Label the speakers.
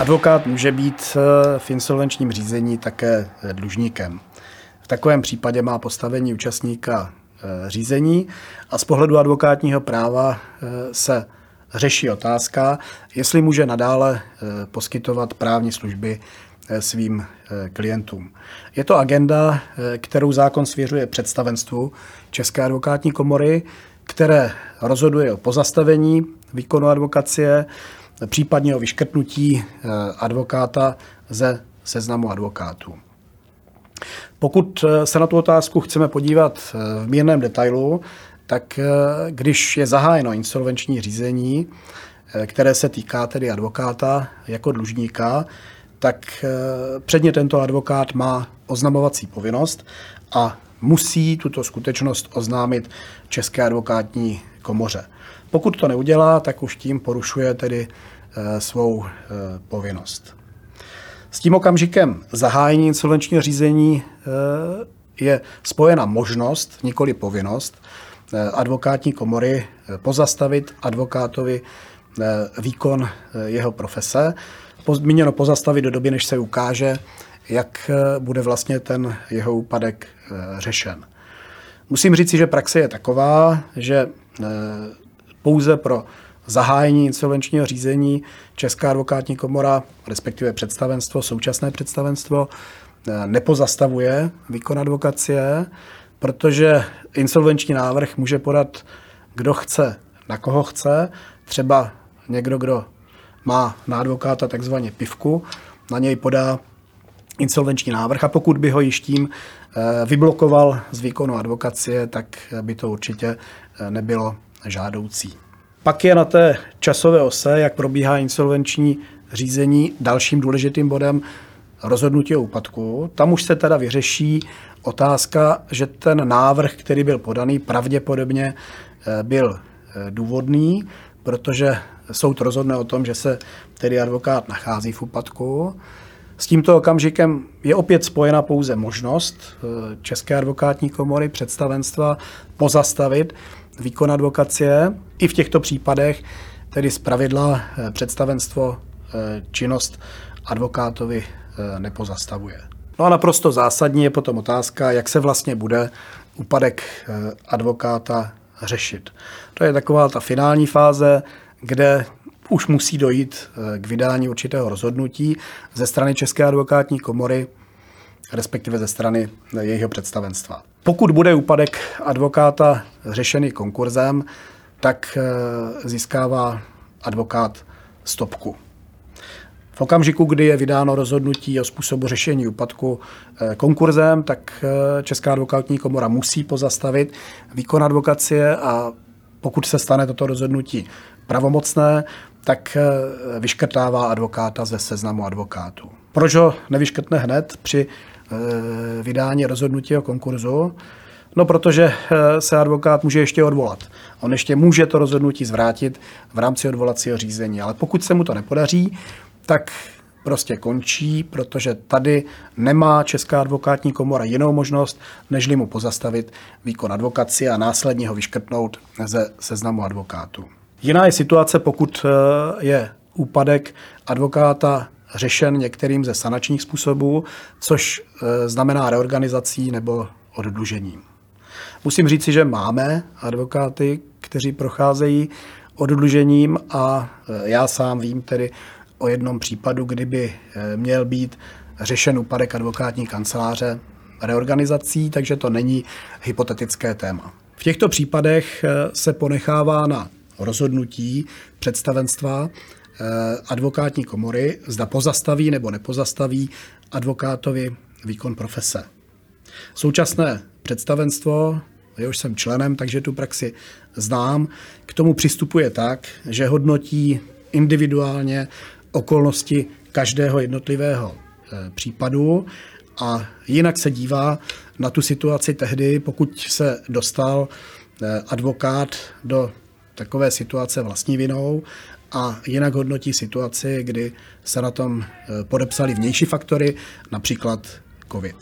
Speaker 1: Advokát může být eh, v insolvenčním řízení také eh, dlužníkem. V takovém případě má postavení účastníka eh, řízení a z pohledu advokátního práva se řeší otázka, jestli může nadále poskytovat právní služby svým klientům. Je to agenda, kterou zákon svěřuje představenstvu České advokátní komory, které rozhoduje o pozastavení výkonu advokacie, případně o vyškrtnutí eh, advokáta ze seznamu advokátů. Pokud eh, se na tu otázku chceme podívat eh, v mírném detailu, tak když je zahájeno insolvenční řízení, které se týká tedy advokáta jako dlužníka, tak předně tento advokát má oznamovací povinnost a musí tuto skutečnost oznámit České advokátní komoře. Pokud to neudělá, tak už tím porušuje tedy eh, svou eh, povinnost. S tím okamžikem zahájení insolvenčního řízení eh, je spojena možnost, nikoli povinnost, advokátní komory pozastavit advokátovi výkon jeho profese. Zmíněno pozastavit do doby, než se ukáže, jak bude vlastně ten jeho úpadek řešen. Musím říci, že praxe je taková, že pouze pro zahájení insolvenčního řízení Česká advokátní komora, respektive představenstvo, současné představenstvo, eh, nepozastavuje výkon advokacie, protože insolvenční návrh může podat kdo chce, na koho chce, třeba někdo, kdo má na advokáta takzvaně pivku, na něj podá insolvenční návrh a pokud by ho již tím eh, vyblokoval z výkonu advokacie, tak by to určitě eh, nebylo žádoucí. Pak je na té časové ose, jak probíhá insolvenční řízení, dalším důležitým bodem rozhodnutí o úpadku. Tam už se teda vyřeší otázka, že ten návrh, který byl podaný, pravděpodobně eh, byl eh, důvodný, protože soud rozhodne o tom, že se tedy advokát nachází v úpadku. S tímto okamžikem je opět spojena pouze možnost eh, České advokátní komory představenstva pozastavit výkon advokacie. I v těchto případech tedy z pravidla eh, představenstvo eh, činnost advokátovi nepozastavuje. No a naprosto zásadní je potom otázka, jak se vlastně bude úpadek advokáta řešit. To je taková ta finální fáze, kde už musí dojít eh, k vydání určitého rozhodnutí ze strany České advokátní komory, respektive ze strany jejího představenstva. Pokud bude úpadek advokáta řešený konkurzem, tak eh, získává advokát stopku. V okamžiku, kdy je vydáno rozhodnutí o způsobu řešení úpadku eh, konkurzem, tak Česká advokátní komora musí pozastavit výkon advokacie a pokud se stane toto rozhodnutí pravomocné, tak eh, vyškrtává advokáta ze seznamu advokátů. Proč ho nevyškrtne hned při eh, vydání rozhodnutí o konkurzu? No, protože eh, se advokát může ještě odvolat. On ještě může to rozhodnutí zvrátit v rámci odvolacího řízení, ale pokud se mu to nepodaří, tak prostě končí, protože tady nemá Česká advokátní komora jinou možnost, nežli mu pozastavit výkon advokaci a následně ho vyškrtnout ze seznamu advokátů. Jiná je situace, pokud eh, je úpadek advokáta řešen některým ze sanačních způsobů, což eh, znamená reorganizací nebo oddlužením. Musím říci, že máme advokáty, kteří procházejí oddlužením a eh, já sám vím tedy o jednom případu, kdyby měl být řešen úpadek advokátní kanceláře reorganizací, takže to není hypotetické téma. V těchto případech se ponechává na rozhodnutí představenstva eh, advokátní komory, zda pozastaví nebo nepozastaví advokátovi výkon profese. Současné představenstvo, jehož jsem členem, takže tu praxi znám, k tomu přistupuje tak, že hodnotí individuálně okolnosti každého jednotlivého eh, případu a jinak se dívá na tu situaci tehdy, pokud se dostal eh, advokát do takové situace vlastní vinou a jinak hodnotí situaci, kdy se na tom eh, podepsali vnější faktory, například COVID.